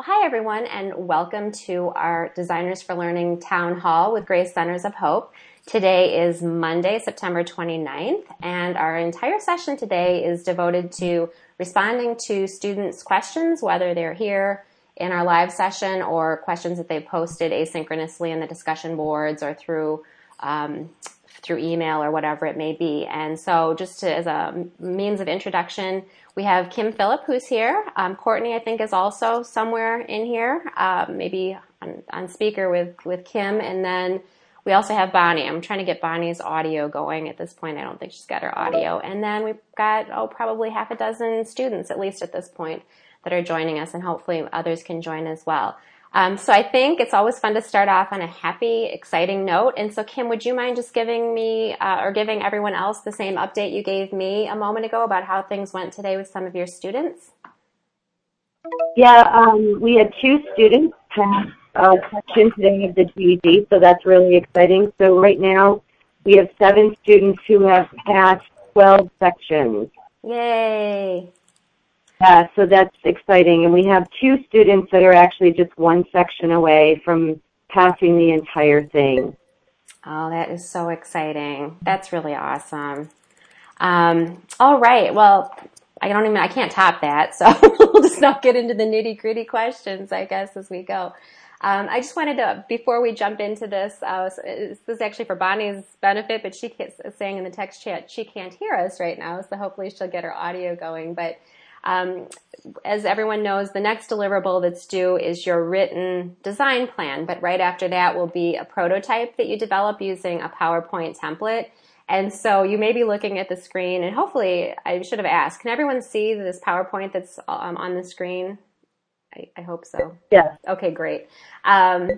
Well, hi everyone, and welcome to our Designers for Learning Town Hall with Grace Centers of Hope. Today is Monday, September 29th, and our entire session today is devoted to responding to students' questions, whether they're here in our live session or questions that they've posted asynchronously in the discussion boards or through um, through email or whatever it may be. And so, just to, as a means of introduction, we have Kim Phillip who's here. Um, Courtney, I think, is also somewhere in here, uh, maybe on, on, speaker with with Kim, and then. We also have Bonnie. I'm trying to get Bonnie's audio going at this point. I don't think she's got her audio. And then we've got, oh, probably half a dozen students, at least at this point, that are joining us, and hopefully others can join as well. Um, so I think it's always fun to start off on a happy, exciting note. And so, Kim, would you mind just giving me uh, or giving everyone else the same update you gave me a moment ago about how things went today with some of your students? Yeah, um, we had two students pass uh, section today of the GED, so that's really exciting. So right now, we have seven students who have passed 12 sections. Yay! Yeah, so that's exciting. And we have two students that are actually just one section away from passing the entire thing. Oh, that is so exciting. That's really awesome. Um, all right. Well, I don't even, I can't top that. So we'll just not get into the nitty gritty questions, I guess, as we go. Um, I just wanted to, before we jump into this, uh, this is actually for Bonnie's benefit, but she is saying in the text chat she can't hear us right now, so hopefully she'll get her audio going. But um, as everyone knows, the next deliverable that's due is your written design plan, but right after that will be a prototype that you develop using a PowerPoint template. And so you may be looking at the screen, and hopefully, I should have asked, can everyone see this PowerPoint that's um, on the screen? I, I, hope so. Yeah. Okay, great. Um,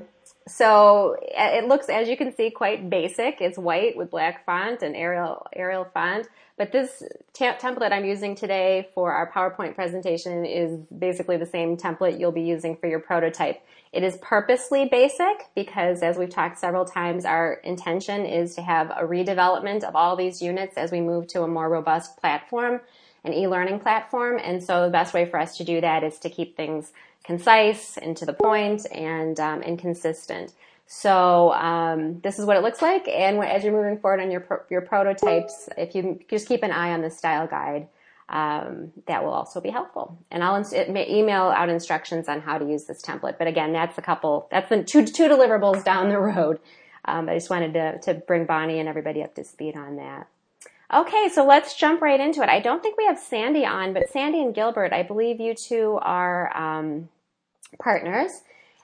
so it looks, as you can see, quite basic. It's white with black font and Arial Arial font. But this template I'm using today for our PowerPoint presentation is basically the same template you'll be using for your prototype. It is purposely basic because, as we've talked several times, our intention is to have a redevelopment of all these units as we move to a more robust platform, an e-learning platform. And so the best way for us to do that is to keep things concise and to the point and um, and consistent. So um, this is what it looks like. And as you're moving forward on your pro- your prototypes, if you just keep an eye on the style guide, um, that will also be helpful. And I'll email out instructions on how to use this template. But again, that's a couple. That's the two two deliverables down the road. Um, I just wanted to to bring Bonnie and everybody up to speed on that. Okay, so let's jump right into it. I don't think we have Sandy on, but Sandy and Gilbert, I believe you two are um, partners.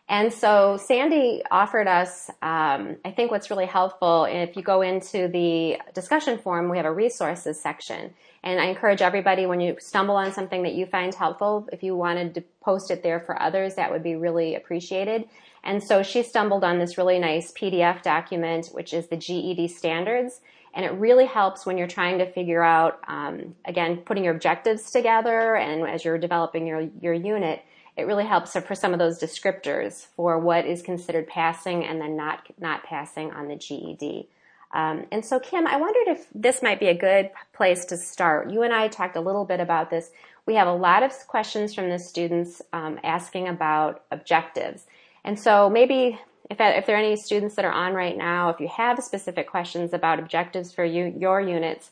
And so Sandy offered us, um, I think what's really helpful, if you go into the discussion forum, we have a resources section. And I encourage everybody when you stumble on something that you find helpful, if you wanted to post it there for others, that would be really appreciated. And so she stumbled on this really nice PDF document, which is the GED standards. And it really helps when you're trying to figure out, um, again, putting your objectives together and as you're developing your, your unit, it really helps for some of those descriptors for what is considered passing and then not not passing on the GED. Um, and so, Kim, I wondered if this might be a good place to start. You and I talked a little bit about this. We have a lot of questions from the students um, asking about objectives. And so, maybe if, if there are any students that are on right now, if you have specific questions about objectives for you, your units,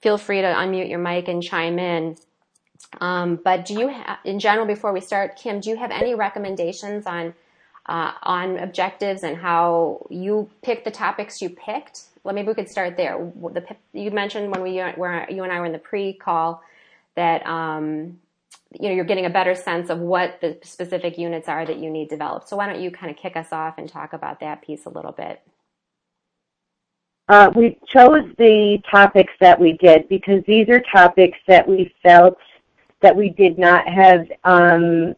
feel free to unmute your mic and chime in. Um, but do you, ha- in general, before we start, Kim, do you have any recommendations on uh, on objectives and how you picked the topics you picked? Well, maybe we could start there. The, you mentioned when we were you and I were in the pre-call that um, you know you're getting a better sense of what the specific units are that you need developed. So why don't you kind of kick us off and talk about that piece a little bit? Uh, we chose the topics that we did because these are topics that we felt that we did not have um,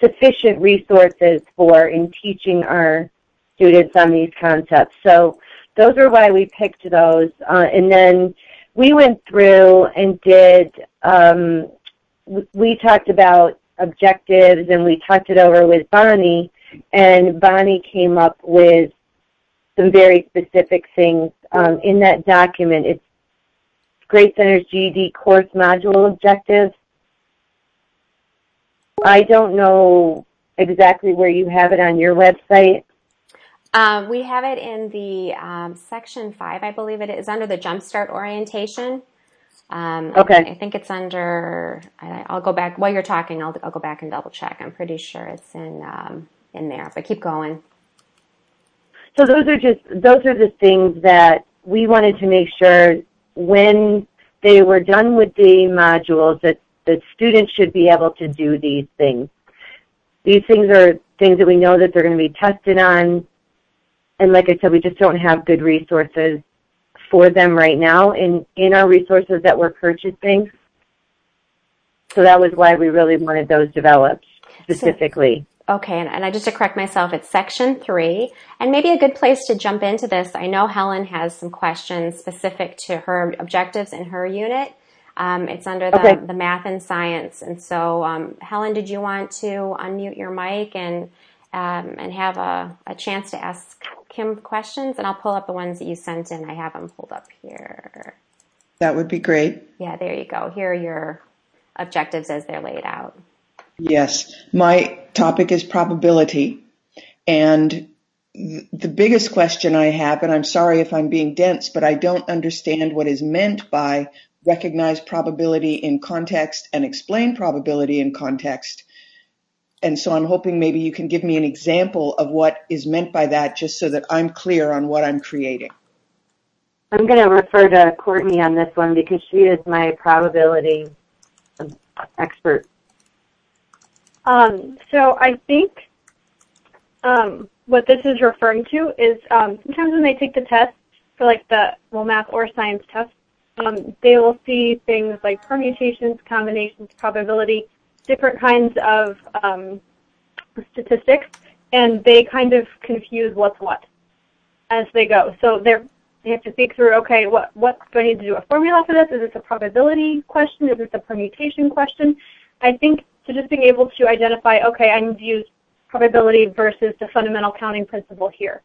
sufficient resources for in teaching our students on these concepts. So those are why we picked those. Uh, and then we went through and did, um, we talked about objectives and we talked it over with Bonnie, and Bonnie came up with some very specific things um, in that document. It's Grace Center's GED course module objectives. I don't know exactly where you have it on your website? Um, we have it in the um, section five, I believe it is under the Jumpstart orientation. Um, okay. I, I, think it's under. I, will go back while you're talking. I'll, I'll go back and double check. I'm pretty sure it's in um, in there. But keep going. So those are just those are the things that we wanted to make sure when they were done with the modules that the students should be able to do these things. These things are things that we know that they're going to be tested on. And like I said, we just don't have good resources for them right now in, in our resources that we're purchasing. So that was why we really wanted those developed specifically. So, okay, and, and I just to correct myself, it's section three, and maybe a good place to jump into this. I know Helen has some questions specific to her objectives in her unit. Um, it's under the, okay. the math and science, and so um, Helen, did you want to unmute your mic and um, and have a, a chance to ask Kim questions, and I'll pull up the ones that you sent in. I have them pulled up here. That would be great. Yeah, there you go. Here are your objectives as they're laid out. Yes, my topic is probability. And the biggest question I have, and I'm sorry if I'm being dense, but I don't understand what is meant by recognize probability in context and explain probability in context and so I'm hoping maybe you can give me an example of what is meant by that just so that I'm clear on what I'm creating. I'm going to refer to Courtney on this one because she is my probability expert. Um, so I think um, what this is referring to is um, sometimes when they take the test for like the well math or science test, um, they will see things like permutations, combinations, probability, different kinds of um, statistics, and they kind of confuse what's what as they go. So they're they have to think through, okay, what what do I need to do a formula for this? Is this a probability question? Is this a permutation question? I think so just being able to identify, okay, I need to use probability versus the fundamental counting principle here.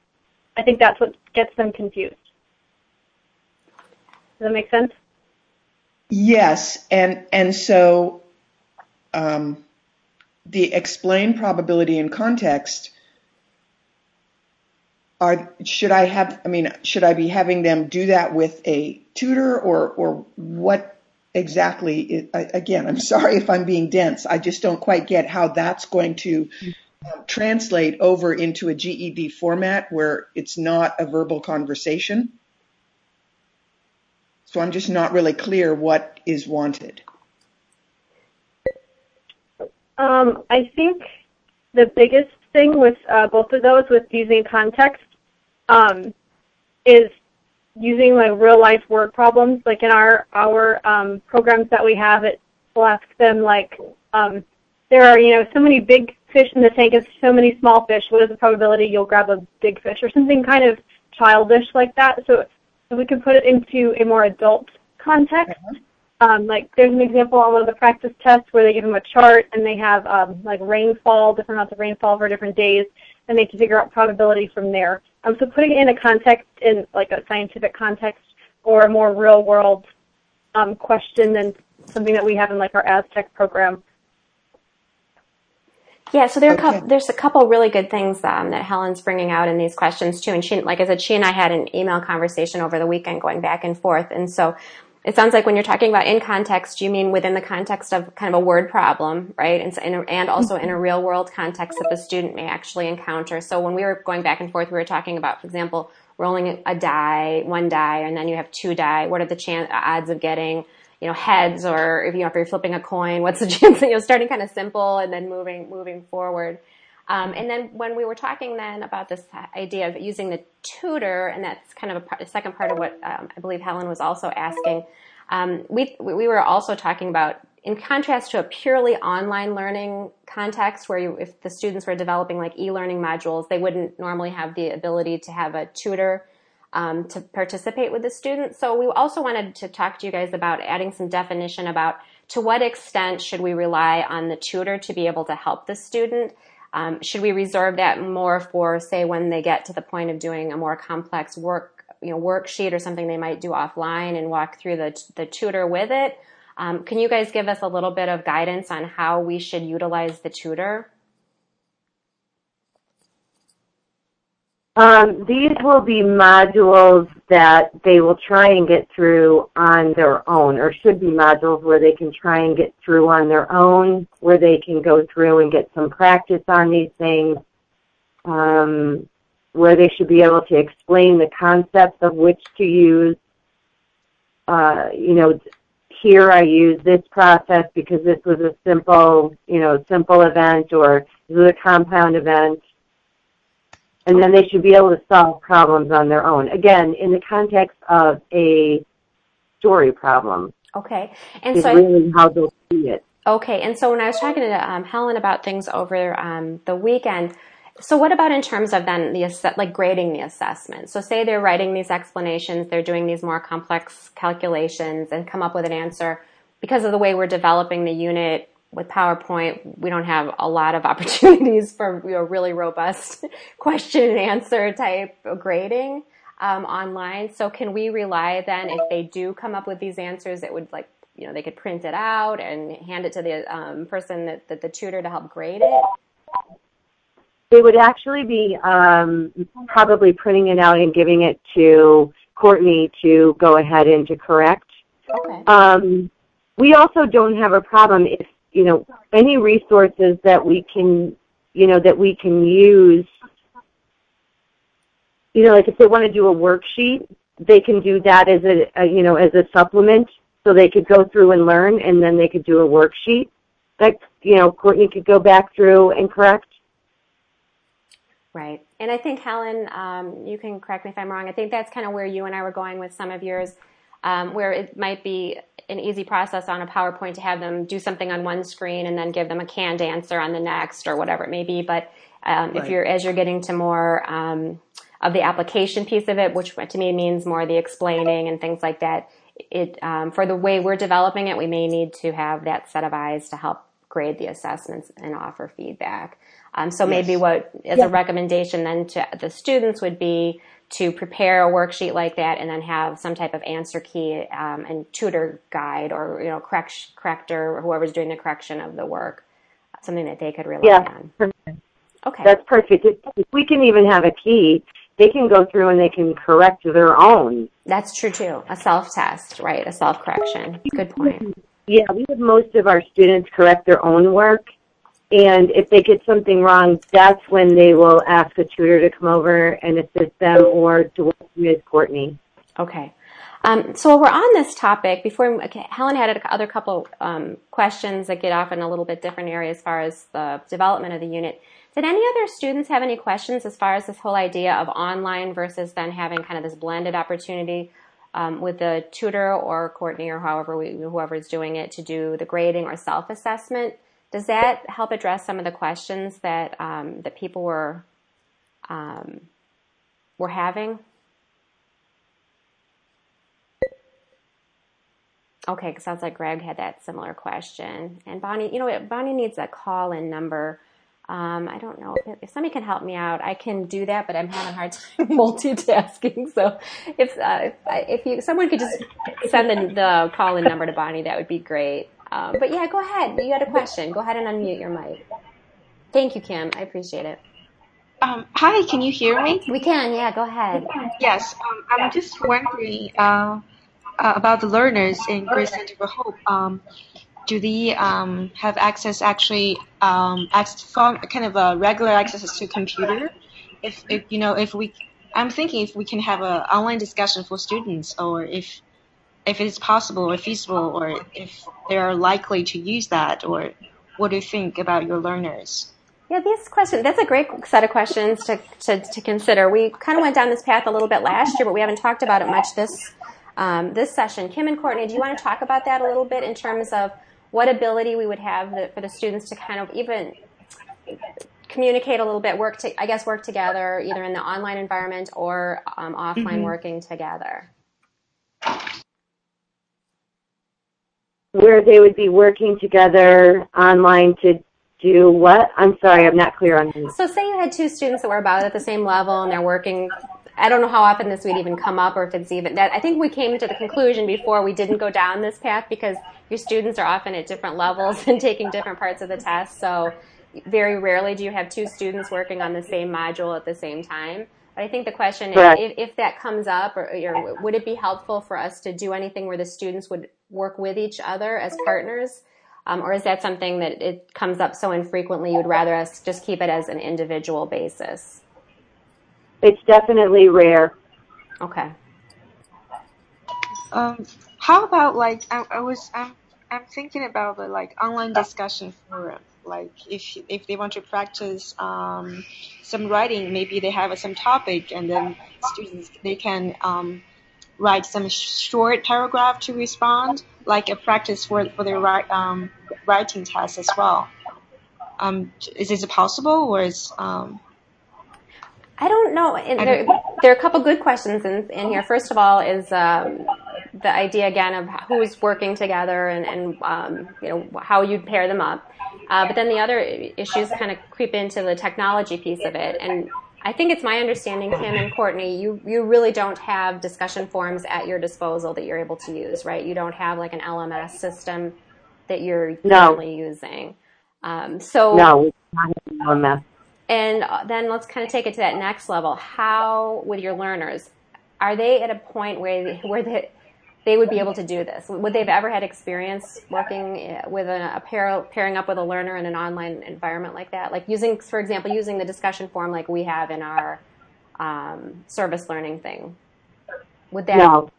I think that's what gets them confused. Does that make sense? Yes, and and so um, the explain probability and context are should I have I mean should I be having them do that with a tutor or or what exactly is, again I'm sorry if I'm being dense I just don't quite get how that's going to um, translate over into a GED format where it's not a verbal conversation so I'm just not really clear what is wanted. Um, I think the biggest thing with uh, both of those, with using context, um, is using like real life word problems. Like in our our um, programs that we have, it will ask them like, um, there are you know so many big fish in the tank and so many small fish. What is the probability you'll grab a big fish or something kind of childish like that? So, so we can put it into a more adult context. Uh-huh. Um, like there's an example on one of the practice tests where they give them a chart and they have um, like rainfall, different amounts of rainfall for different days, and they have to figure out probability from there. Um, so putting it in a context, in like a scientific context or a more real world um, question than something that we have in like our Aztec program. Yeah, so there are okay. couple, there's a couple really good things um, that Helen's bringing out in these questions too. And she, like I said, she and I had an email conversation over the weekend going back and forth. And so it sounds like when you're talking about in context, you mean within the context of kind of a word problem, right? And, and also in a real world context that the student may actually encounter. So when we were going back and forth, we were talking about, for example, rolling a die, one die, and then you have two die. What are the chance, odds of getting, you know, heads or if you know, if you're flipping a coin, what's the chance you know, starting kind of simple and then moving, moving forward. Um, and then when we were talking then about this idea of using the tutor, and that's kind of a, part, a second part of what um, I believe Helen was also asking, um, we we were also talking about in contrast to a purely online learning context where you, if the students were developing like e-learning modules, they wouldn't normally have the ability to have a tutor um, to participate with the students. So we also wanted to talk to you guys about adding some definition about to what extent should we rely on the tutor to be able to help the student um, should we reserve that more for, say, when they get to the point of doing a more complex work, you know, worksheet or something they might do offline and walk through the the tutor with it? Um, can you guys give us a little bit of guidance on how we should utilize the tutor? Um, these will be modules that they will try and get through on their own, or should be modules where they can try and get through on their own, where they can go through and get some practice on these things, um, where they should be able to explain the concepts of which to use. Uh, you know, here I use this process because this was a simple, you know, simple event, or this was a compound event and then they should be able to solve problems on their own. Again, in the context of a story problem. Okay, and so really how they'll see it. Okay, and so when I was talking to um, Helen about things over um, the weekend, so what about in terms of then the like grading the assessment? So say they're writing these explanations, they're doing these more complex calculations, and come up with an answer. Because of the way we're developing the unit, with PowerPoint, we don't have a lot of opportunities for you know, really robust question and answer type grading um, online. So can we rely then if they do come up with these answers, it would like you know they could print it out and hand it to the um, person that, that the tutor to help grade it. They would actually be um, probably printing it out and giving it to Courtney to go ahead and to correct. Okay. Um, we also don't have a problem if you know, any resources that we can, you know, that we can use. You know, like if they want to do a worksheet, they can do that as a, a you know, as a supplement. So they could go through and learn, and then they could do a worksheet that you know Courtney could go back through and correct. Right, and I think Helen, um, you can correct me if I'm wrong. I think that's kind of where you and I were going with some of yours, um, where it might be an easy process on a PowerPoint to have them do something on one screen and then give them a canned answer on the next or whatever it may be. But um, right. if you're as you're getting to more um, of the application piece of it, which to me means more the explaining and things like that, it um, for the way we're developing it, we may need to have that set of eyes to help grade the assessments and offer feedback. Um, so yes. maybe what as yeah. a recommendation then to the students would be to prepare a worksheet like that and then have some type of answer key um, and tutor guide or you know correct, corrector or whoever's doing the correction of the work. Something that they could rely yeah, on. Perfect. okay. That's perfect. If we can even have a key they can go through and they can correct their own. That's true too. A self-test right? A self-correction. Good point yeah we have most of our students correct their own work and if they get something wrong, that's when they will ask a tutor to come over and assist them or to work with. Courtney. Okay. Um, so we're on this topic. Before okay, Helen had other couple um, questions that get off in a little bit different area as far as the development of the unit. Did any other students have any questions as far as this whole idea of online versus then having kind of this blended opportunity um, with the tutor or Courtney or however we, whoever's doing it to do the grading or self assessment? Does that help address some of the questions that um, that people were um, were having? Okay, sounds like Greg had that similar question. And Bonnie, you know? Bonnie needs a call-in number. Um, I don't know if, if, somebody can help me out. I can do that, but I'm having a hard time multitasking. So if uh, if, if you someone could just send the, the call-in number to Bonnie, that would be great. Um, but yeah, go ahead. You had a question. Go ahead and unmute your mic. Thank you, Kim. I appreciate it. Um, hi, can you hear me? We can, yeah, go ahead. Yes, um, I'm just wondering uh, uh, about the learners in Grace Center for Hope. Do they um, have access actually, um, access, kind of a regular access to computer? If, if, you know, if we, I'm thinking if we can have an online discussion for students or if if it's possible or feasible or if they're likely to use that or what do you think about your learners? Yeah, these questions, that's a great set of questions to, to, to, consider. We kind of went down this path a little bit last year, but we haven't talked about it much this, um, this session. Kim and Courtney, do you want to talk about that a little bit in terms of what ability we would have the, for the students to kind of even communicate a little bit, work to, I guess, work together either in the online environment or um, offline mm-hmm. working together? where they would be working together online to do what? I'm sorry, I'm not clear on that. So say you had two students that were about at the same level and they're working I don't know how often this would even come up or if it's even that I think we came to the conclusion before we didn't go down this path because your students are often at different levels and taking different parts of the test. So very rarely do you have two students working on the same module at the same time. But I think the question is, if, if that comes up, or, or would it be helpful for us to do anything where the students would work with each other as partners? Um, or is that something that it comes up so infrequently you'd rather us just keep it as an individual basis? It's definitely rare. Okay. Um, how about like I, I was I'm I'm thinking about the like online discussion forum. Like if if they want to practice um, some writing, maybe they have some topic, and then students they can um, write some short paragraph to respond, like a practice for for their write, um, writing test as well. Um, is this possible, or is um, I don't know. There, there are a couple good questions in, in here. First of all, is um, the idea again of who's working together and, and um, you know how you'd pair them up. Uh, but then the other issues kind of creep into the technology piece of it. And I think it's my understanding, Kim and Courtney, you you really don't have discussion forums at your disposal that you're able to use, right? You don't have like an LMS system that you're No. currently using. Um, so No, it's not an LMS. And uh, then let's kind of take it to that next level. How, with your learners, are they at a point where they, where they, they would be able to do this? Would they've ever had experience working uh, with a, a pair, pairing up with a learner in an online environment like that? Like using, for example, using the discussion forum like we have in our um, service learning thing. Would that? No.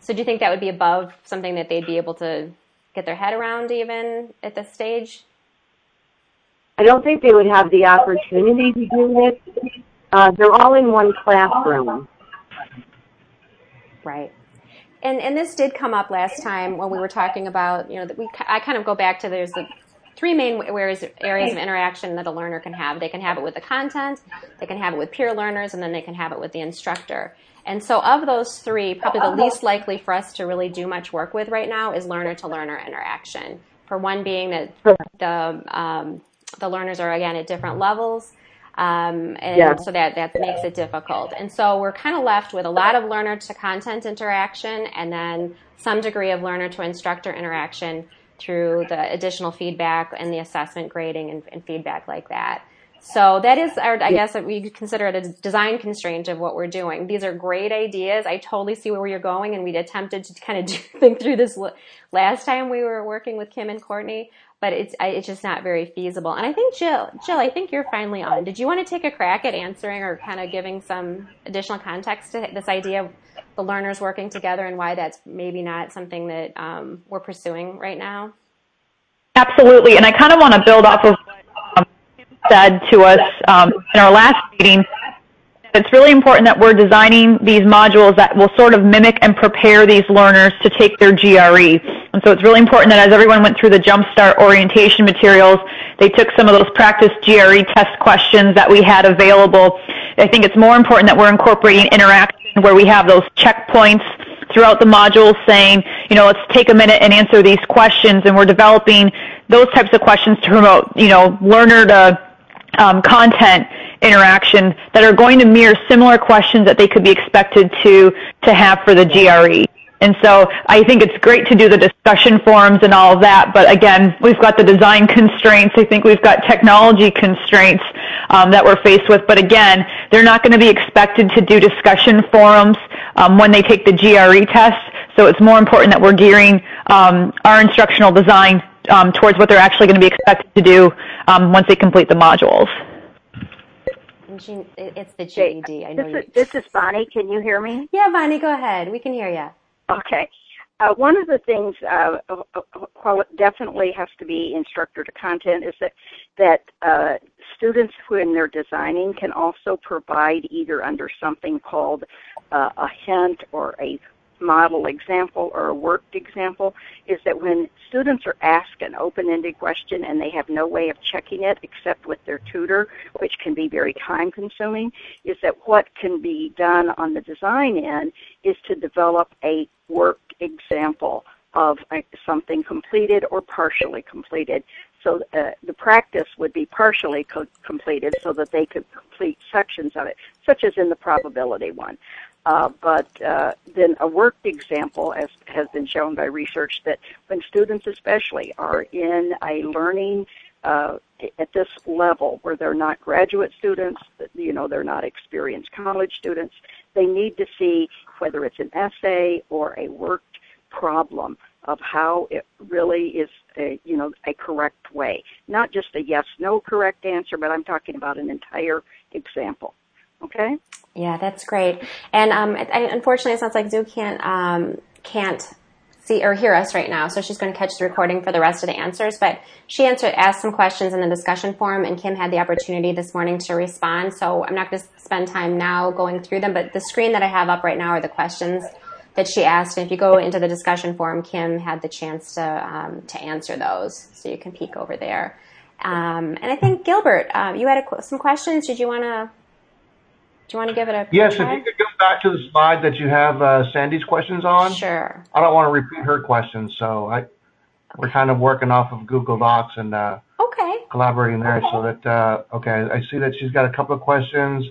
So do you think that would be above something that they'd be able to get their head around even at this stage? I don't think they would have the opportunity to do this. Uh, they're all in one classroom. Right. And and this did come up last time when we were talking about you know that we I kind of go back to there's the three main areas areas of interaction that a learner can have. They can have it with the content, they can have it with peer learners, and then they can have it with the instructor. And so of those three, probably the least likely for us to really do much work with right now is learner to learner interaction. For one being that the um, the learners are again at different levels. Um, and Yeah. so that, that makes it difficult. And so we're kind of left with a lot of learner to content interaction and then some degree of learner to instructor interaction through the additional feedback and the assessment grading and, and feedback like that. So that is our, I guess we consider it a design constraint of what we're doing. These are great ideas. I totally see where you're going and we attempted to kind of do, think through this last time we were working with Kim and Courtney, but it's, I, it's just not very feasible. And I think Jill, Jill, I think you're finally on. Did you want to take a crack at answering or kind of giving some additional context to this idea of the learners working together and why that's maybe not something that um, we're pursuing right now? Absolutely, and I kind of want to build off of what um, Kim said to us um, in our last meeting. It's really important that we're designing these modules that will sort of mimic and prepare these learners to take their GRE. And so it's really important that as everyone went through the Jumpstart orientation materials, they took some of those practice GRE test questions that we had available. I think it's more important that we're incorporating interaction where we have those checkpoints throughout the modules saying, you know, let's take a minute and answer these questions, and we're developing those types of questions to promote, you know, learner to um, content interaction that are going to mirror similar questions that they could be expected to to have for the GRE. And so I think it's great to do the discussion forums and all of that, but again, we've got the design constraints. I think we've got technology constraints um, that we're faced with. But again, they're not going to be expected to do discussion forums um, when they take the GRE test. So it's more important that we're gearing um, our instructional design um, towards what they're actually going to be expected to do um, once they complete the modules. It's the GED. I know This is, this is Bonnie. Can you hear me? Yeah, Bonnie, go ahead. We can hear you. Okay. Uh, one of the things, uh, while it definitely has to be instructor to content, is that that uh, students, when they're designing, can also provide either under something called uh, a hint or a model example or a worked example. Is that when students are asked an open-ended question and they have no way of checking it except with their tutor, which can be very time-consuming, is that what can be done on the design end is to develop a worked example of something completed or partially completed. So uh, the practice would be partially co- completed so that they could complete sections of it, such as in the probability one. Uh, but uh, then a worked example, as has been shown by research, that when students especially are in a learning uh, at this level where they're not graduate students, you know, they're not experienced college students. They need to see whether it's an essay or a worked problem of how it really is a, you know, a correct way. Not just a yes no correct answer, but I'm talking about an entire example. Okay? Yeah, that's great. And um, I, unfortunately, it sounds like Zoo can't um, can't see or hear us right now, so she's going to catch the recording for the rest of the answers. But she answered, asked some questions in the discussion forum, and Kim had the opportunity this morning to respond. So I'm not going to spend time now going through them, but the screen that I have up right now are the questions that she asked. And if you go into the discussion forum, Kim had the chance to um, to answer those, so you can peek over there. Um, and I think Gilbert, uh, you had a, some questions. Did you want to do you want to give it a Yes, if you could go back to the slide that you have uh, Sandy's questions on. Sure. I don't want to repeat her questions, so I we're kind of working off of Google Docs and uh, Okay. collaborating there. So that uh, okay, I see that she's got a couple of questions.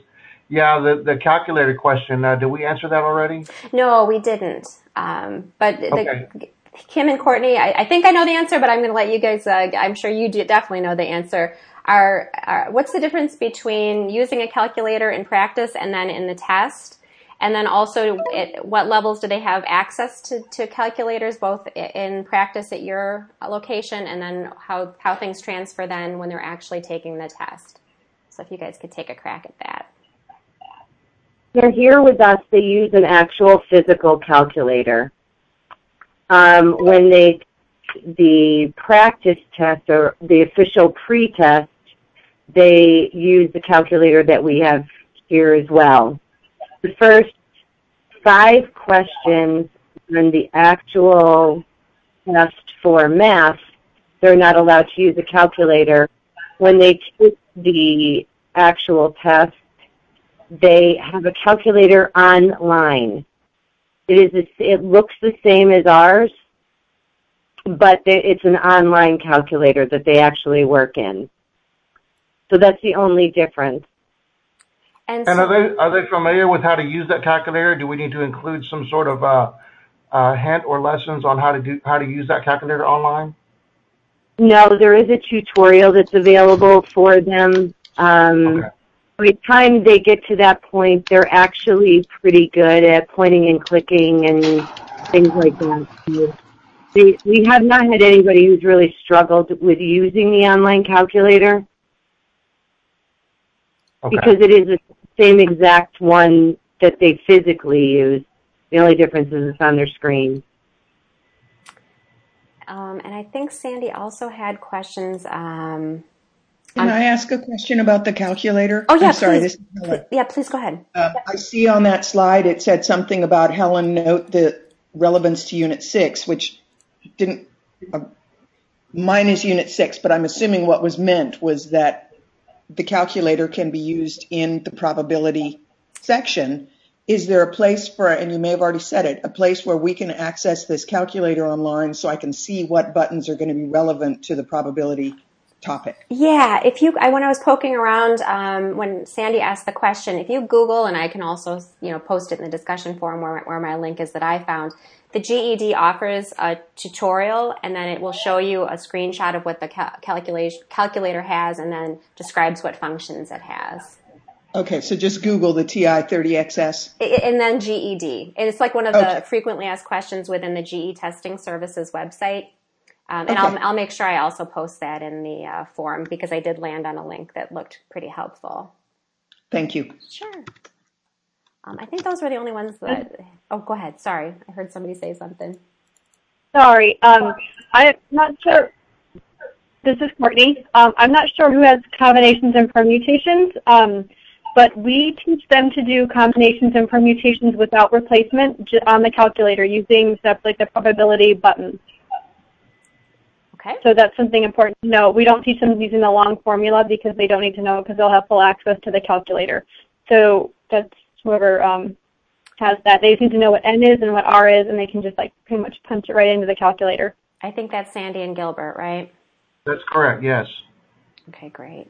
Yeah, the the calculator question. Uh, did we answer that already? No, we didn't. Um, but Okay. the, Kim and Courtney, I, I think I know the answer, but I'm going to let you guys. Uh, I'm sure you do definitely know the answer. Are, are what's the difference between using a calculator in practice and then in the test? And then also, at what levels do they have access to, to calculators, both in practice at your location, and then how how things transfer then when they're actually taking the test? So if you guys could take a crack at that. They're here with us. They use an actual physical calculator. Um, when they the practice test or the official pre-test, they use the calculator that we have here as well. The first five questions on the actual test for math, they're not allowed to use a calculator. When they take the actual test, they have a calculator online. It is it looks the same as ours, but it's an online calculator that they actually work in. So that's the only difference. And, And are they are they familiar with how to use that calculator? Do we need to include some sort of uh, uh, hint or lessons on how to do how to use that calculator online? No, there is a tutorial that's available for them. Um, Okay. By the time they get to that point, they're actually pretty good at pointing and clicking and things like that. So They, we have not had anybody who's really struggled with using the online calculator Okay. because it is the same exact one that they physically use. The only difference is it's on their screen. um, and I think Sandy also had questions. Um, Can I ask a question about the calculator? oh yeah, I'm sorry. please. This is Helen. Pl- yeah, please go ahead. Uh, I see on that slide it said something about Helen note the relevance to Unit 6, which didn't, uh, mine is Unit 6, but I'm assuming what was meant was that the calculator can be used in the probability section. Is there a place for, and you may have already said it, a place where we can access this calculator online so I can see what buttons are going to be relevant to the probability topic? Yeah, if you, I, when I was poking around, um, when Sandy asked the question, if you Google, and I can also, you know, post it in the discussion forum where, where my link is that I found, the GED offers a tutorial and then it will show you a screenshot of what the cal- calculation, calculator has and then describes what functions it has. Okay, so just Google the TI-30XS. And then GED. And it's like one of the Okay. frequently asked questions within the GED Testing Services website. Um, and I'll, I'll make sure I also post that in the uh, forum because I did land on a link that looked pretty helpful. Thank you. Sure. Um, I think those were the only ones that. Oh, go ahead. Sorry, I heard somebody say something. Sorry, um, I'm not sure. This is Courtney. Um, I'm not sure who has combinations and permutations, um, but we teach them to do combinations and permutations without replacement on the calculator using stuff like the probability button. Okay. So that's something important to know. We don't teach them using the long formula because they don't need to know because they'll have full access to the calculator. So that's whoever um, has that. They just need to know what N is and what R is, and they can just like pretty much punch it right into the calculator. I think that's Sandy and Gilbert, right? That's correct. Yes. Okay, great.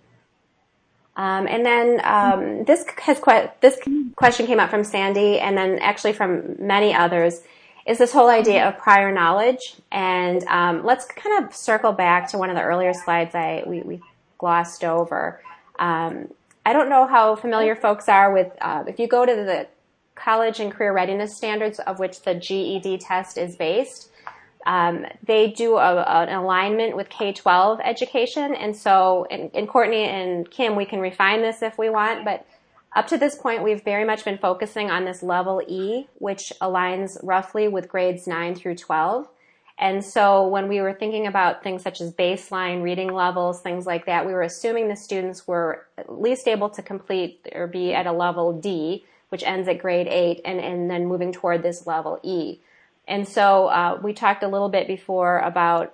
Um, and then um, this has que- this question came up from Sandy, and then actually from many others, is this whole idea of prior knowledge. And um, let's kind of circle back to one of the earlier slides I we, we glossed over. I don't know how familiar folks are with, uh, if you go to the college and career readiness standards of which the GED test is based, um, they do a, an alignment with K-12 education. And so, in, in Courtney and Kim, we can refine this if we want, but up to this point, we've very much been focusing on this level E, which aligns roughly with grades 9 through 12. And so when we were thinking about things such as baseline reading levels, things like that, we were assuming the students were at least able to complete or be at a level D, which ends at grade 8, and, and then moving toward this level E. And so uh, we talked a little bit before about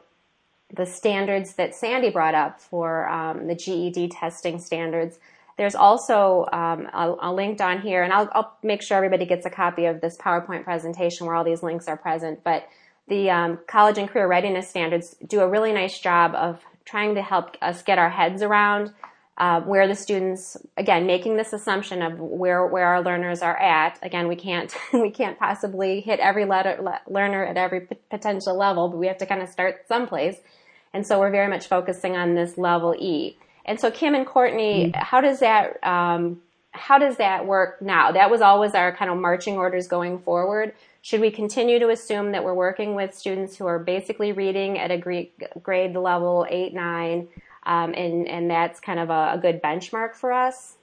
the standards that Sandy brought up for um, the GED testing standards. There's also um, a, a linked on here, and I'll, I'll, make sure everybody gets a copy of this PowerPoint presentation where all these links are present. But the um, college and career readiness standards do a really nice job of trying to help us get our heads around uh, where the students, again, making this assumption of where where our learners are at. Again, we can't we can't possibly hit every letter, le- learner at every p- potential level, but we have to kind of start someplace. And so we're very much focusing on this level E. And so Kim and Courtney, mm-hmm. how does that um, how does that work now? That was always our kind of marching orders going forward. Should we continue to assume that we're working with students who are basically reading at a grade level eight, nine, um, and and that's kind of a, a, good benchmark for us?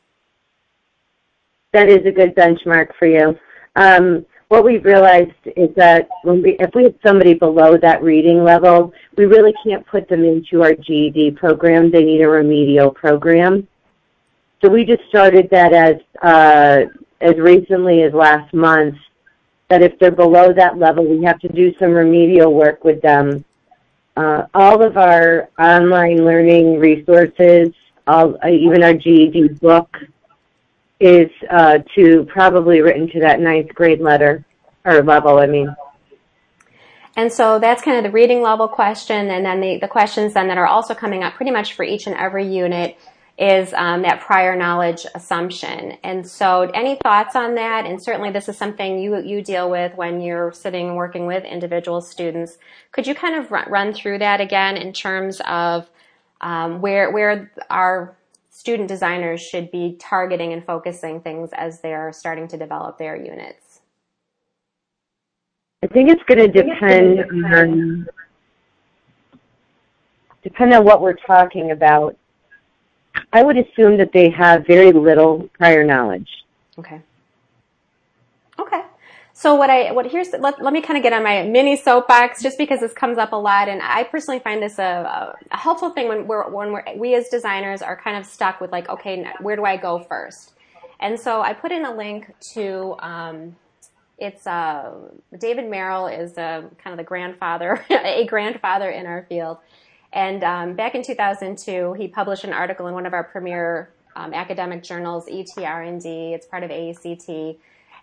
That is a good benchmark for you. Um, what we've realized is that when we, if we have somebody below that reading level, we really can't put them into our GED program. They need a remedial program. So we just started that as uh, as recently as last month. That if they're below that level, we have to do some remedial work with them. Uh, all of our online learning resources, all, uh, even our GED book, is uh, to probably written to that ninth grade letter or level. I mean. And so that's kind of the reading level question, and then the, the questions then that are also coming up pretty much for each and every unit is um, that prior knowledge assumption. And so, any thoughts on that? And certainly, this is something you you deal with when you're sitting and working with individual students. Could you kind of run, run through that again in terms of um, where where our student designers should be targeting and focusing things as they're starting to develop their units? I think it's going to depend on depend on what we're talking about. I would assume that they have very little prior knowledge. Okay. Okay. So what I what here's let, let me kind of get on my mini soapbox just because this comes up a lot, and I personally find this a, a helpful thing when we're when we're, we as designers are kind of stuck with like, okay, where do I go first? And so I put in a link to um, it's uh, David Merrill is a, kind of the grandfather, a grandfather in our field, and um, back in 2002, he published an article in one of our premier um, academic journals, ETR&D. It's part of AECT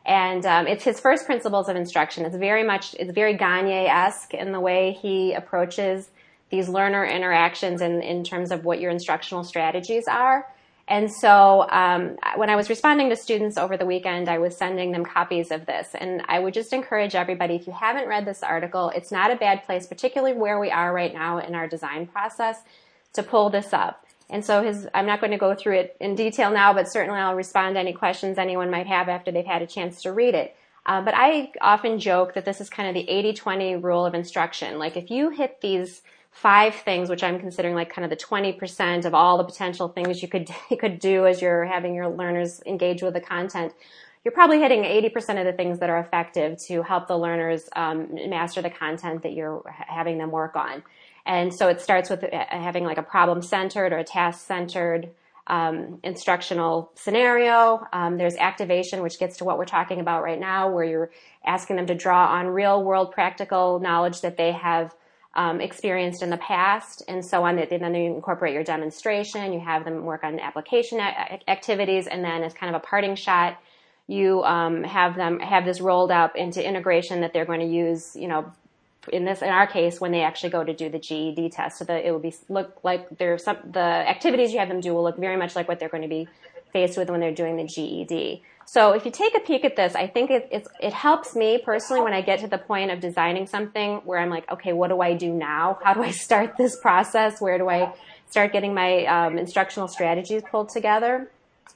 and um, it's his first principles of instruction. It's very much, it's very Gagne-esque in the way he approaches these learner interactions in, in terms of what your instructional strategies are. And so um, when I was responding to students over the weekend, I was sending them copies of this. And I would just encourage everybody, if you haven't read this article, it's not a bad place, particularly where we are right now in our design process, to pull this up. And so his, I'm not going to go through it in detail now, but certainly I'll respond to any questions anyone might have after they've had a chance to read it. Uh, but I often joke that this is kind of the 80-20 rule of instruction. Like if you hit these five things, which I'm considering like kind of the 20% of all the potential things you could, you could do as you're having your learners engage with the content, you're probably hitting 80% of the things that are effective to help the learners um, master the content that you're having them work on. And so it starts with uh, having like a problem centered or a task centered um, instructional scenario. Um, there's activation, which gets to what we're talking about right now, where you're asking them to draw on real world practical knowledge that they have um, experienced in the past and so on. Then you incorporate your demonstration, you have them work on application activities, and then as kind of a parting shot, you um, have them have this rolled up into integration that they're going to use, you know, in this in our case when they actually go to do the GED test. So that it will be look like there's some the activities you have them do will look very much like what they're going to be faced with when they're doing the GED. So if you take a peek at this, I think it, it helps me personally when I get to the point of designing something where I'm like, okay, what do I do now? How do I start this process? Where do I start getting my um, instructional strategies pulled together.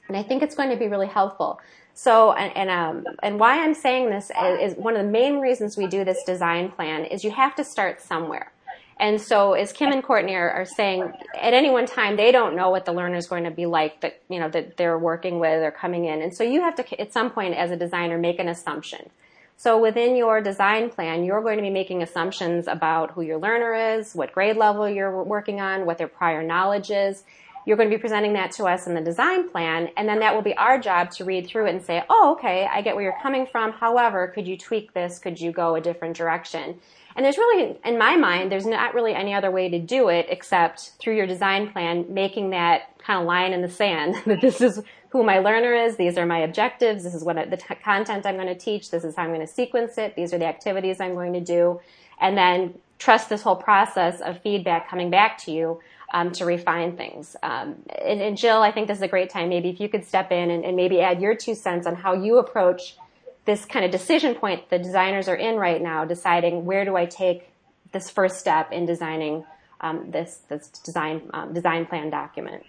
And I think it's going to be really helpful. So, and, and, um, and why I'm saying this is, is one of the main reasons we do this design plan is you have to start somewhere. And so, as Kim and Courtney are, saying, at any one time, they don't know what the learner is going to be like that you know that they're working with or coming in. And so, you have to, at some point, as a designer, make an assumption. So, within your design plan, you're going to be making assumptions about who your learner is, what grade level you're working on, what their prior knowledge is. You're going to be presenting that to us in the design plan, and then that will be our job to read through it and say, "Oh, okay, I get where you're coming from. However, could you tweak this? Could you go a different direction?" And there's really, in my mind, there's not really any other way to do it except through your design plan, making that kind of line in the sand that this is who my learner is, these are my objectives, this is what I, the t- content I'm going to teach, this is how I'm going to sequence it, these are the activities I'm going to do, and then trust this whole process of feedback coming back to you um, to refine things. Um, and, and, Jill, I think this is a great time. Maybe if you could step in and, and maybe add your two cents on how you approach this kind of decision point the designers are in right now, deciding where do I take this first step in designing um, this this design um, design plan document.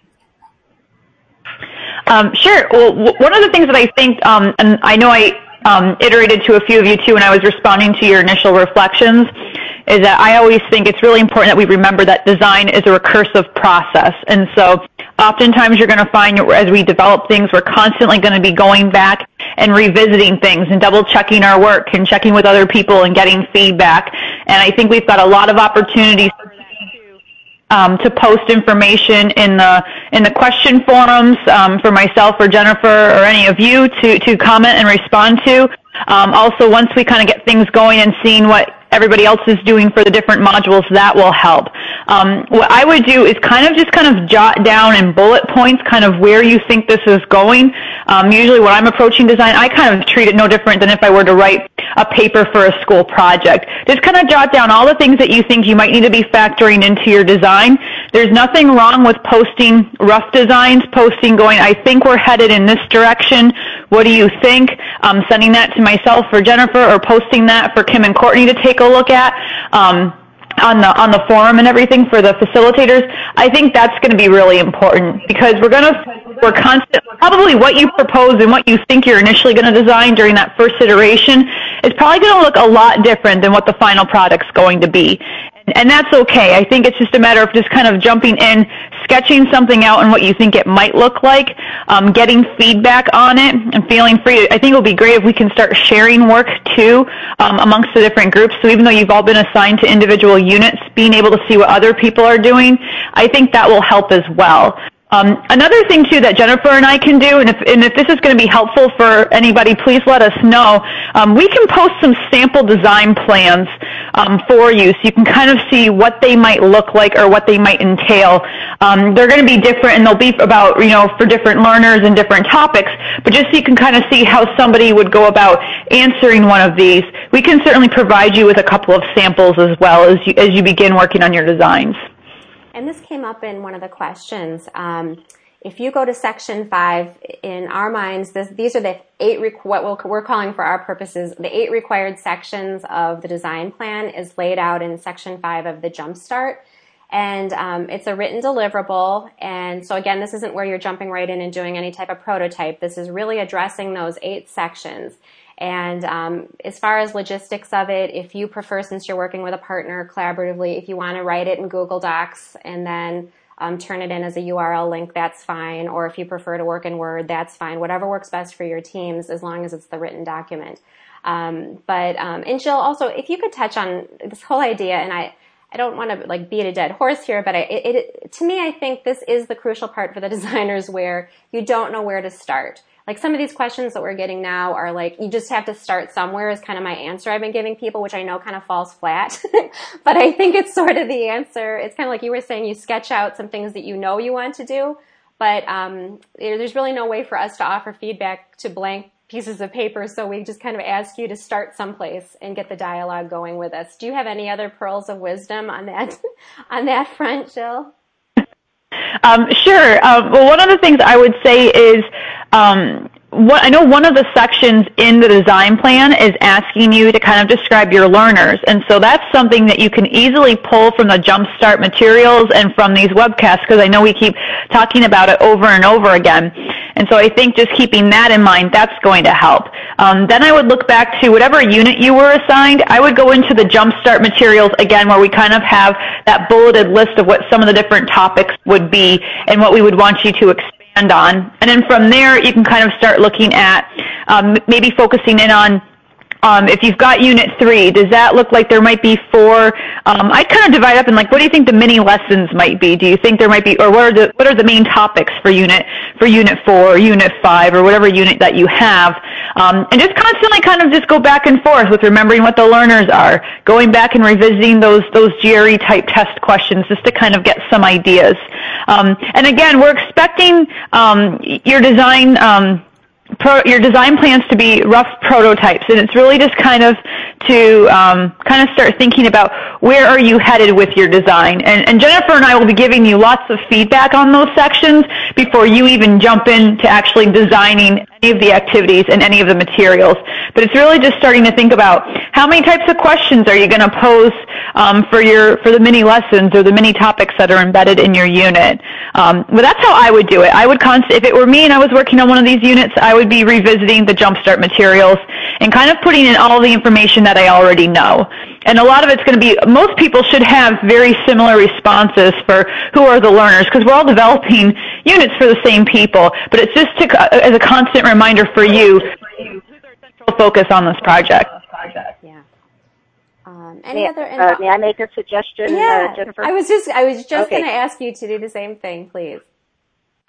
Um, sure. Well, one of the things that I think, um, and I know I iterated to a few of you too when I was responding to your initial reflections, is that I always think it's really important that we remember that design is a recursive process. And so oftentimes you're going to find as we develop things, we're constantly going to be going back and revisiting things and double checking our work and checking with other people and getting feedback. And I think we've got a lot of opportunities um, to post information in the in the question forums um, for myself or Jennifer or any of you to to comment and respond to. Um, also, once we kind of get things going and seeing what everybody else is doing for the different modules, that will help. Um, what I would do is kind of just kind of jot down in bullet points kind of where you think this is going. Um, usually when I'm approaching design, I kind of treat it no different than if I were to write a paper for a school project. Just kind of jot down all the things that you think you might need to be factoring into your design. There's nothing wrong with posting rough designs, posting going, I think we're headed in this direction. What do you think? Um, sending that to myself or Jennifer or posting that for Kim and Courtney to take a look at. Um, on the on the forum and everything for the facilitators, I think that's going to be really important because we're going to we're constant probably what you propose and what you think you're initially going to design during that first iteration is probably going to look a lot different than what the final product's going to be. And that's okay. I think it's just a matter of just kind of jumping in, sketching something out and what you think it might look like, um, getting feedback on it, and feeling free. To, I think it would be great if we can start sharing work too um, amongst the different groups. So even though you've all been assigned to individual units, being able to see what other people are doing, I think that will help as well. Um, another thing too that Jennifer and I can do, and if, and if this is going to be helpful for anybody, please let us know. Um, we can post some sample design plans um, for you, so you can kind of see what they might look like or what they might entail. Um, they're going to be different, and they'll be about you know for different learners and different topics. But just so you can kind of see how somebody would go about answering one of these, we can certainly provide you with a couple of samples as well as you, as you begin working on your designs. And this came up in one of the questions. Um, if you go to section five, in our minds, this, these are the eight, what we we are calling for our purposes, the eight required sections of the design plan is laid out in section five of the Jumpstart. And um, it's a written deliverable. And so again, this isn't where you're jumping right in and doing any type of prototype. This is really addressing those eight sections. And um, as far as logistics of it, if you prefer, since you're working with a partner collaboratively, if you want to write it in Google Docs and then um, turn it in as a URL link, that's fine. Or if you prefer to work in Word, that's fine. Whatever works best for your teams, as long as it's the written document. Um, but um, and Jill, also, if you could touch on this whole idea, and I. I don't want to like beat a dead horse here, but I, it, it, to me, I think this is the crucial part for the designers where you don't know where to start like some of these questions that we're getting now are like you just have to start somewhere is kind of my answer I've been giving people, which I know kind of falls flat. but I think it's sort of the answer. It's kind of like you were saying, you sketch out some things that you know you want to do, but um, there's really no way for us to offer feedback to blank pieces of paper. So we just kind of ask you to start someplace and get the dialogue going with us. Do you have any other pearls of wisdom on that on that front, Jill? Um, sure. Um, well, one of the things I would say is um, what, I know one of the sections in the design plan is asking you to kind of describe your learners. And so that's something that you can easily pull from the Jumpstart materials and from these webcasts because I know we keep talking about it over and over again. And so I think just keeping that in mind, that's going to help. Um, then I would look back to whatever unit you were assigned. I would go into the Jumpstart materials again where we kind of have that bulleted list of what some of the different topics would be and what we would want you to expand on. And then from there, you can kind of start looking at um, maybe focusing in on um, if you've got unit three, does that look like there might be four? Um, I'd kind of divide up in like, what do you think the mini lessons might be? Do you think there might be, or what are the what are the main topics for unit for unit four, or unit five, or whatever unit that you have? Um, and just constantly kind of just go back and forth with remembering what the learners are, going back and revisiting those those GED type test questions just to kind of get some ideas. Um, and again, we're expecting um, your design. Pro, your design plans to be rough prototypes, and it's really just kind of to um, kind of start thinking about where are you headed with your design. And, and, Jennifer and I will be giving you lots of feedback on those sections before you even jump into actually designing any of the activities and any of the materials. But it's really just starting to think about how many types of questions are you going to pose um, for your for the mini lessons or the mini topics that are embedded in your unit. Um, but that's how I would do it. I would const- if it were me and I was working on one of these units, I would be revisiting the Jumpstart materials and kind of putting in all the information that I already know. And a lot of it's going to be, most people should have very similar responses for who are the learners because we're all developing units for the same people. But it's just to, as a constant reminder for you, who's our central focus on this project. Yeah. Um, any may, other? uh, may I make a suggestion, yeah. uh, Jennifer? I was just, I was just Okay. going to ask you to do the same thing, please.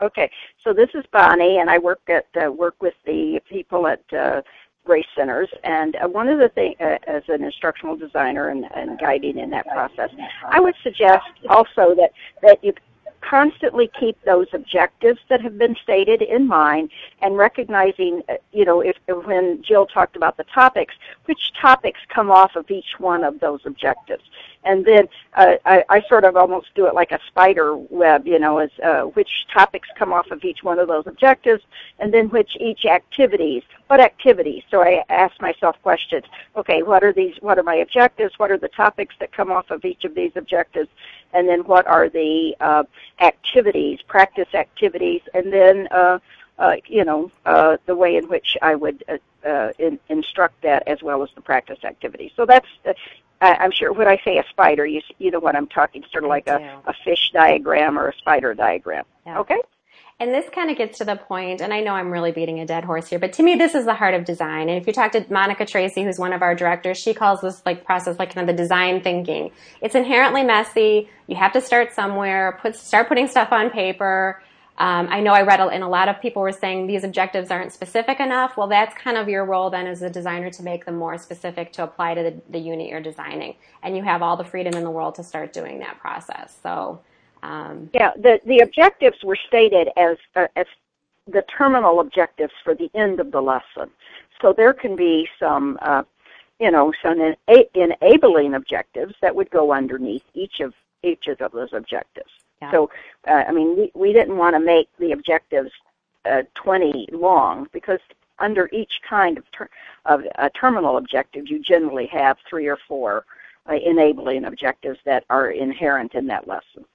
Okay, so this is Bonnie, and I work at uh, work with the people at uh, Grace Centers. And uh, one of the things, uh, as an instructional designer and, and guiding in that process, I would suggest also that that you constantly keep those objectives that have been stated in mind and recognizing, uh, you know, if when Jill talked about the topics, which topics come off of each one of those objectives. And then uh, I, I sort of almost do it like a spider web, you know, as uh, which topics come off of each one of those objectives, and then which each activities, what activities. So I ask myself questions. Okay, what are these? What are my objectives? What are the topics that come off of each of these objectives? And then what are the uh, activities, practice activities, and then uh, uh, you know uh, the way in which I would uh, uh, in, instruct that as well as the practice activity. So that's uh, I, I'm sure when I say a spider, you you know what I'm talking, sort of like a, a fish diagram or a spider diagram. Yeah. Okay. And this kind of gets to the point, and I know I'm really beating a dead horse here, but to me, this is the heart of design. And if you talk to Monica Tracey, who's one of our directors, she calls this like process like kind of the design thinking. It's inherently messy. You have to start somewhere. Put start putting stuff on paper. Um, I know I read, and a lot of people were saying these objectives aren't specific enough. Well, that's kind of your role then as a designer to make them more specific to apply to the, the unit you're designing. And you have all the freedom in the world to start doing that process. So, um, Yeah, the the objectives were stated as uh, as the terminal objectives for the end of the lesson. So there can be some, uh, you know, some ena- enabling objectives that would go underneath each of each of those objectives. Yeah. So, uh, I mean, we we didn't want to make the objectives uh, 20 long because under each kind of ter- of a terminal objective, you generally have three or four uh, enabling objectives that are inherent in that lesson.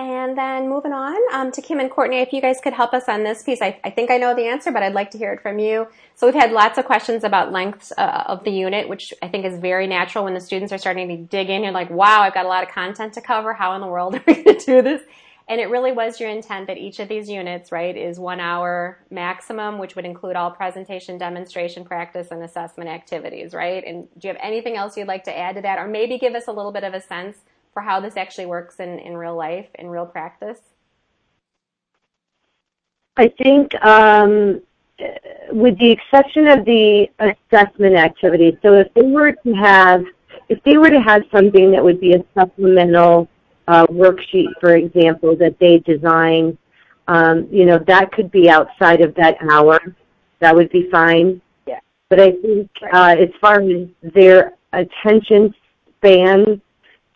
And then moving on um, to Kim and Courtney, if you guys could help us on this piece. I, I think I know the answer, but I'd like to hear it from you. So we've had lots of questions about lengths uh, of the unit, which I think is very natural when the students are starting to dig in. You're like, wow, I've got a lot of content to cover. How in the world are we going to do this? And it really was your intent that each of these units, right, is one hour maximum, which would include all presentation, demonstration, practice, and assessment activities, right? And do you have anything else you'd like to add to that? Or maybe give us a little bit of a sense for how this actually works in, in real life, in real practice? I think, um, with the exception of the assessment activity, so if they were to have, if they were to have something that would be a supplemental uh, worksheet, for example, that they design, um, you know, that could be outside of that hour. That would be fine. Yeah. But I think uh, as far as their attention span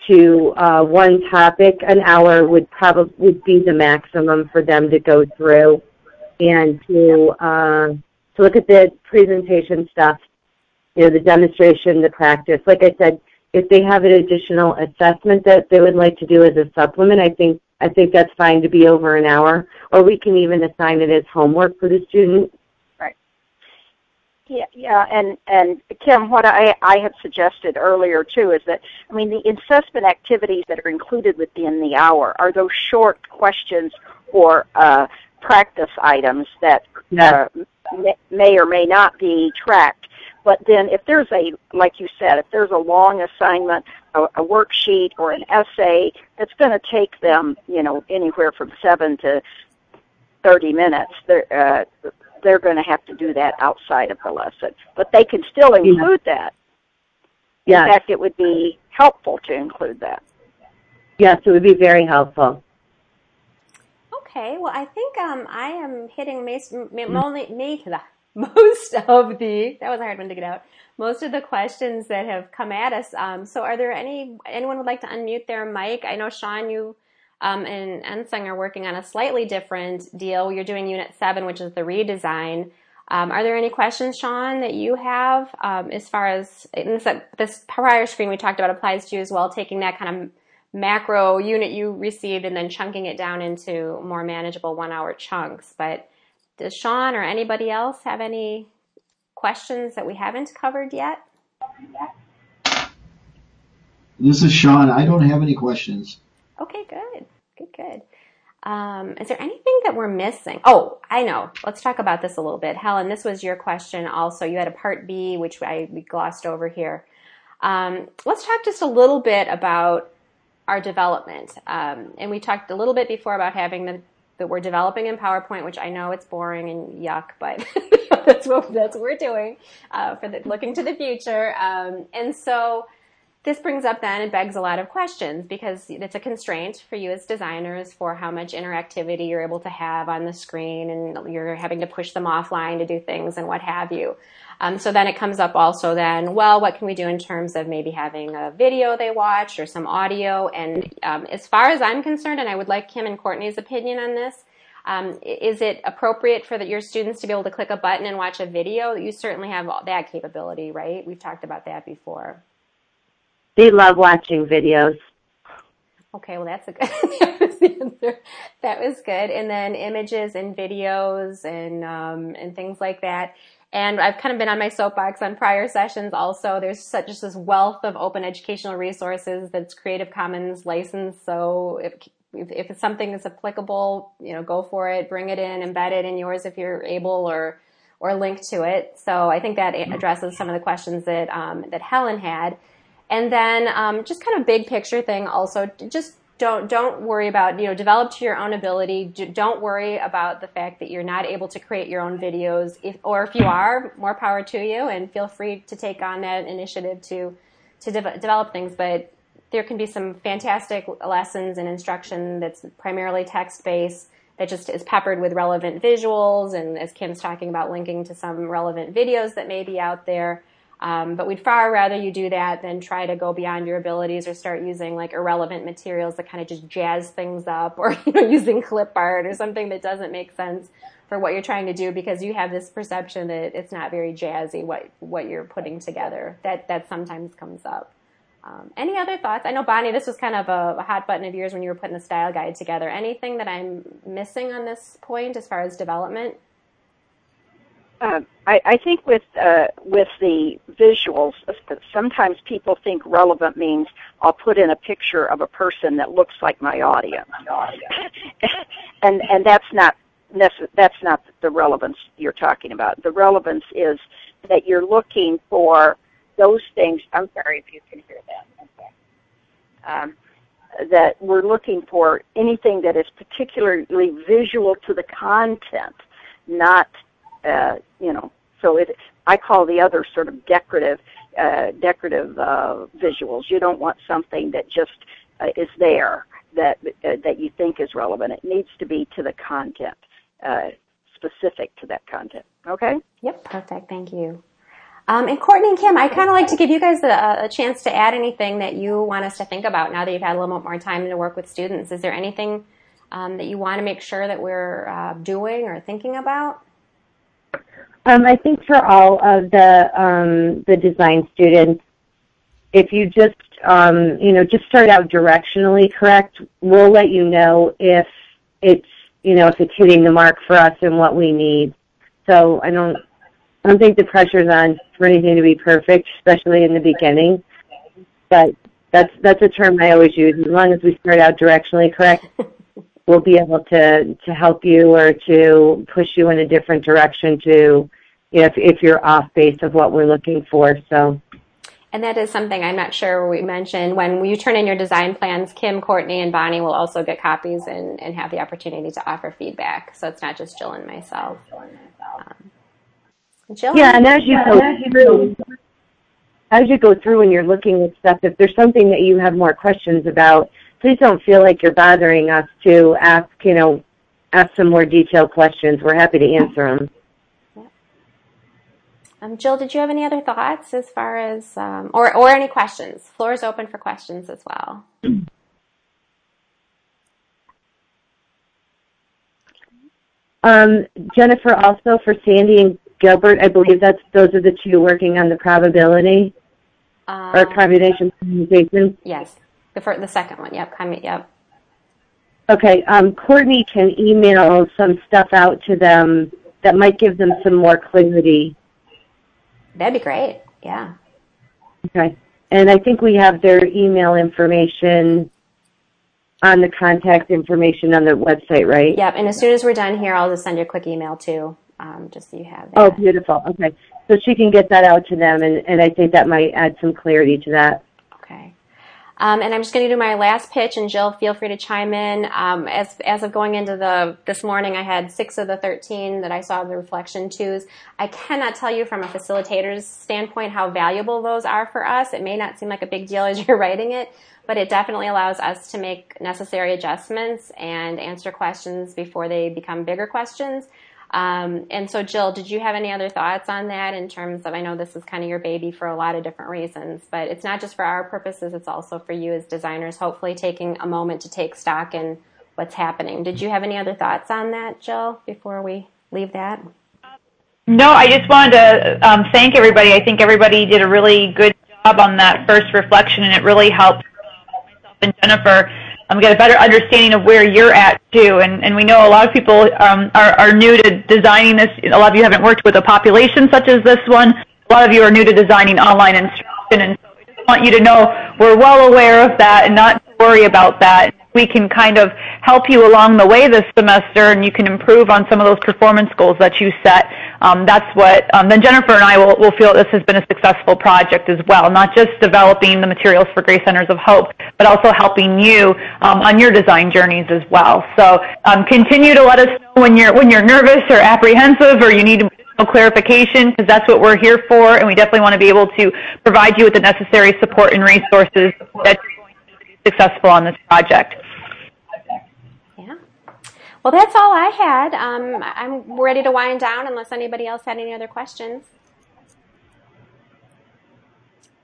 to uh, one topic, an hour would probably would be the maximum for them to go through. and to uh, to look at the presentation stuff, you know, the demonstration, the practice. Like I said, if they have an additional assessment that they would like to do as a supplement, I think I think that's fine to be over an hour, or we can even assign it as homework for the student. Yeah, yeah, and and Kim, what I I had suggested earlier too is that I mean the assessment activities that are included within the hour are those short questions or uh, practice items that uh, may or may not be tracked. But then if there's a, like you said, if there's a long assignment, a, a worksheet or an essay that's going to take them, you know, anywhere from seven to 30 minutes, they're, uh, they're going to have to do that outside of the lesson. But they can still include yeah. that. In yes. fact, it would be helpful to include that. Yes, it would be very helpful. Okay, well, I think um, I am hitting most, most of the that was a hard one to get out. Most of the questions that have come at us. Um, so, are there any anyone would like to unmute their mic? I know Sean, you um, and Ensing are working on a slightly different deal. You're doing Unit Seven, which is the redesign. Um, are there any questions, Sean, that you have um, as far as this, this prior screen we talked about applies to you as well, taking that kind of macro unit you received and then chunking it down into more manageable one hour chunks. But does Sean or anybody else have any questions that we haven't covered yet? This is Sean. I don't have any questions. Okay, good. Good, good. Um, is there anything that we're missing? Oh, I know. Let's talk about this a little bit. Helen, this was your question also. You had a part B, which I we glossed over here. Um, let's talk just a little bit about our development. Um, and we talked a little bit before about having the that we're developing in PowerPoint, which I know it's boring and yuck, but that's what that's what we're doing uh, for the, looking to the future. Um, and so this brings up then and begs a lot of questions because it's a constraint for you as designers for how much interactivity you're able to have on the screen, and you're having to push them offline to do things and what have you. Um, so then it comes up also then, well, what can we do in terms of maybe having a video they watch or some audio? And um, as far as I'm concerned, and I would like Kim and Courtney's opinion on this, um, is it appropriate for the, your students to be able to click a button and watch a video? You certainly have that capability, right? We've talked about that before. They love watching videos. Okay, well that's a good answer. That was good. And then images and videos and um, and things like that. And I've kind of been on my soapbox on prior sessions also. There's such just this wealth of open educational resources that's Creative Commons licensed. So if, if, it's something that's applicable, you know, go for it, bring it in, embed it in yours if you're able or, or link to it. So I think that addresses some of the questions that, um, that Helen had. And then, um, just kind of big picture thing also, just don't don't worry about you know develop to your own ability. Don't worry about the fact that you're not able to create your own videos. If, or if you are more power to you and feel free to take on that initiative to to de- develop things. But there can be some fantastic lessons and instruction that's primarily text based that just is peppered with relevant visuals. And as kim's talking about linking to some relevant videos that may be out there um, but we'd far rather you do that than try to go beyond your abilities or start using like irrelevant materials that kind of just jazz things up or, you know, using clip art or something that doesn't make sense for what you're trying to do because you have this perception that it's not very jazzy what, what you're putting together. That, that sometimes comes up. Um, any other thoughts? I know Bonnie, this was kind of a, a, hot button of yours when you were putting the style guide together. Anything that I'm missing on this point as far as development? Uh, I, I think with uh, with the visuals, sometimes people think relevant means I'll put in a picture of a person that looks like my audience, and and that's not that's not the relevance you're talking about. The relevance is that you're looking for those things. I'm sorry if you can hear that. Okay. Um, that we're looking for anything that is particularly visual to the content, not uh, you know, so it, I call the other sort of decorative, uh, decorative uh, visuals. You don't want something that just uh, is there that uh, that you think is relevant. It needs to be to the content, uh, specific to that content. Okay. Yep. Perfect. Thank you. Um, and Courtney and Kim, I kind of like to give you guys a, a, chance to add anything that you want us to think about now that you've had a little bit more time to work with students. Is there anything um, that you want to make sure that we're uh, doing or thinking about? Um, I think for all of the um, the design students, if you just um, you know just start out directionally correct, we'll let you know if it's you know if it's hitting the mark for us and what we need. So I don't I don't think the pressure's on for anything to be perfect, especially in the beginning. But that's that's a term I always use. As long as we start out directionally correct, we'll be able to to help you or to push you in a different direction to you know, if if you're off base of what we're looking for. So and that is something I'm not sure we mentioned. When you turn in your design plans, Kim, Courtney, and Bonnie will also get copies and, and have the opportunity to offer feedback. So it's not just Jill and myself. Um, Jill? Yeah, and as you go through, as you go through and you're looking at stuff, if there's something that you have more questions about, please don't feel like you're bothering us to ask, you know, ask some more detailed questions. We're happy to answer them. Um, Jill, did you have any other thoughts as far as, um, or, or any questions? Floor is open for questions as well. Um, Jennifer, also for Sandy and Gilbert, I believe that's those are the two working on the probability um, or combination permutation. Yes, the first, the second one. Yep, com- yep. Okay, um, Courtney can email some stuff out to them that might give them some more clarity. That'd be great. Yeah. Okay, and I think we have their email information on the contact information on the website, right? Yep. And as soon as we're done here, I'll just send you a quick email too, um, just so you have that. Oh, beautiful. Okay. So she can get that out to them, and, and I think that might add some clarity to that. Okay. Um, and I'm just going to do my last pitch, and Jill, feel free to chime in. Um, as as of going into the this morning, I had six of the 13 that I saw the reflection twos. I cannot tell you from a facilitator's standpoint how valuable those are for us. It may not seem like a big deal as you're writing it, but it definitely allows us to make necessary adjustments and answer questions before they become bigger questions. Um, and so, Jill, did you have any other thoughts on that in terms of? I know this is kind of your baby for a lot of different reasons, but it's not just for our purposes; it's also for you as designers. Hopefully, taking a moment to take stock in what's happening. Did you have any other thoughts on that, Jill? Before we leave that. No, I just wanted to um, thank everybody. I think everybody did a really good job on that first reflection, and it really helped myself and Jennifer um, get a better understanding of where you're at too. And, and we know a lot of people um, are, are new to designing this. A lot of you haven't worked with a population such as this one. A lot of you are new to designing online instruction. And so I just want you to know we're well aware of that and not worry about that. We can kind of help you along the way this semester and you can improve on some of those performance goals that you set. Um, that's what, um, then Jennifer and I will, will feel this has been a successful project as well, not just developing the materials for Grace Centers of Hope, but also helping you um, on your design journeys as well. So um, continue to let us know when you're, when you're nervous or apprehensive or you need clarification because that's what we're here for and we definitely want to be able to provide you with the necessary support and resources that you're going to be successful on this project. Yeah. Well, that's all I had. Um, I'm ready to wind down unless anybody else had any other questions.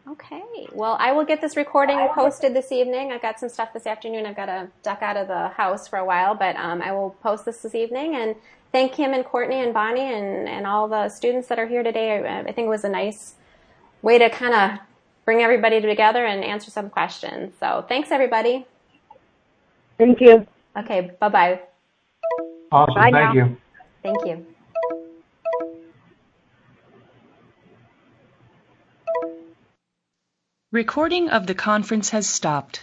Okay. Well, I will get this recording posted this evening. I've got some stuff this afternoon. I've got to duck out of the house for a while, but um, I will post this this evening and thank Kim and Courtney and Bonnie and, and all the students that are here today. I, I think it was a nice way to kind of bring everybody together and answer some questions. So thanks, everybody. Thank you. Okay. Bye bye. Awesome. Bye Thank now. you. Thank you. Recording of the conference has stopped.